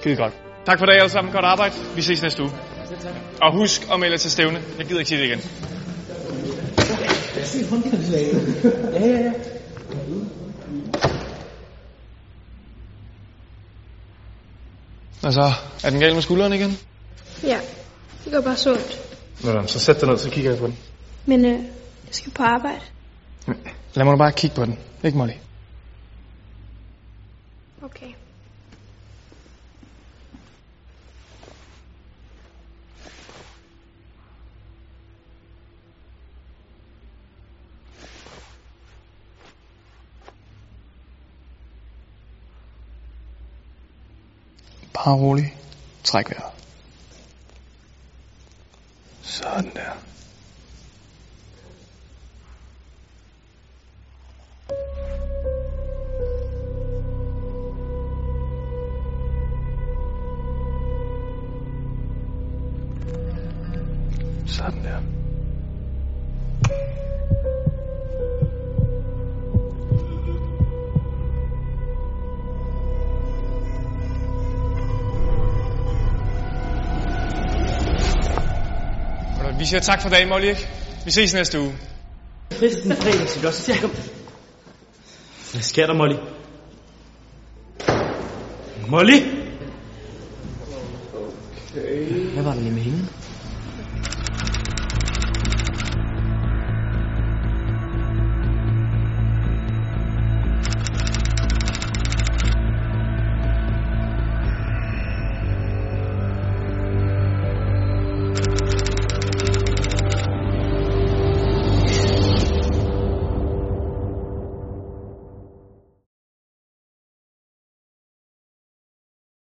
Skide godt. Tak for det alle sammen. Godt arbejde. Vi ses næste uge. Og husk at melde til stævne. Jeg gider ikke sige det igen. Ja, ja, ja. Og så, er den gal med skulderen igen? Ja, det går bare sundt. Nå, så sæt dig ned, så kigger jeg på den. Men øh, jeg skal på arbejde. Lad mig nu bare kigge på den. Ikke, Molly? Okay. Bare rolig. Træk vejret. Sådan der. Sådan der. Vi siger tak for dagen, Molly, ikke? Vi ses næste uge. Fristen fredag, så også til kom. Hvad sker der, Molly? Molly? Okay. Hvad var der lige med hende?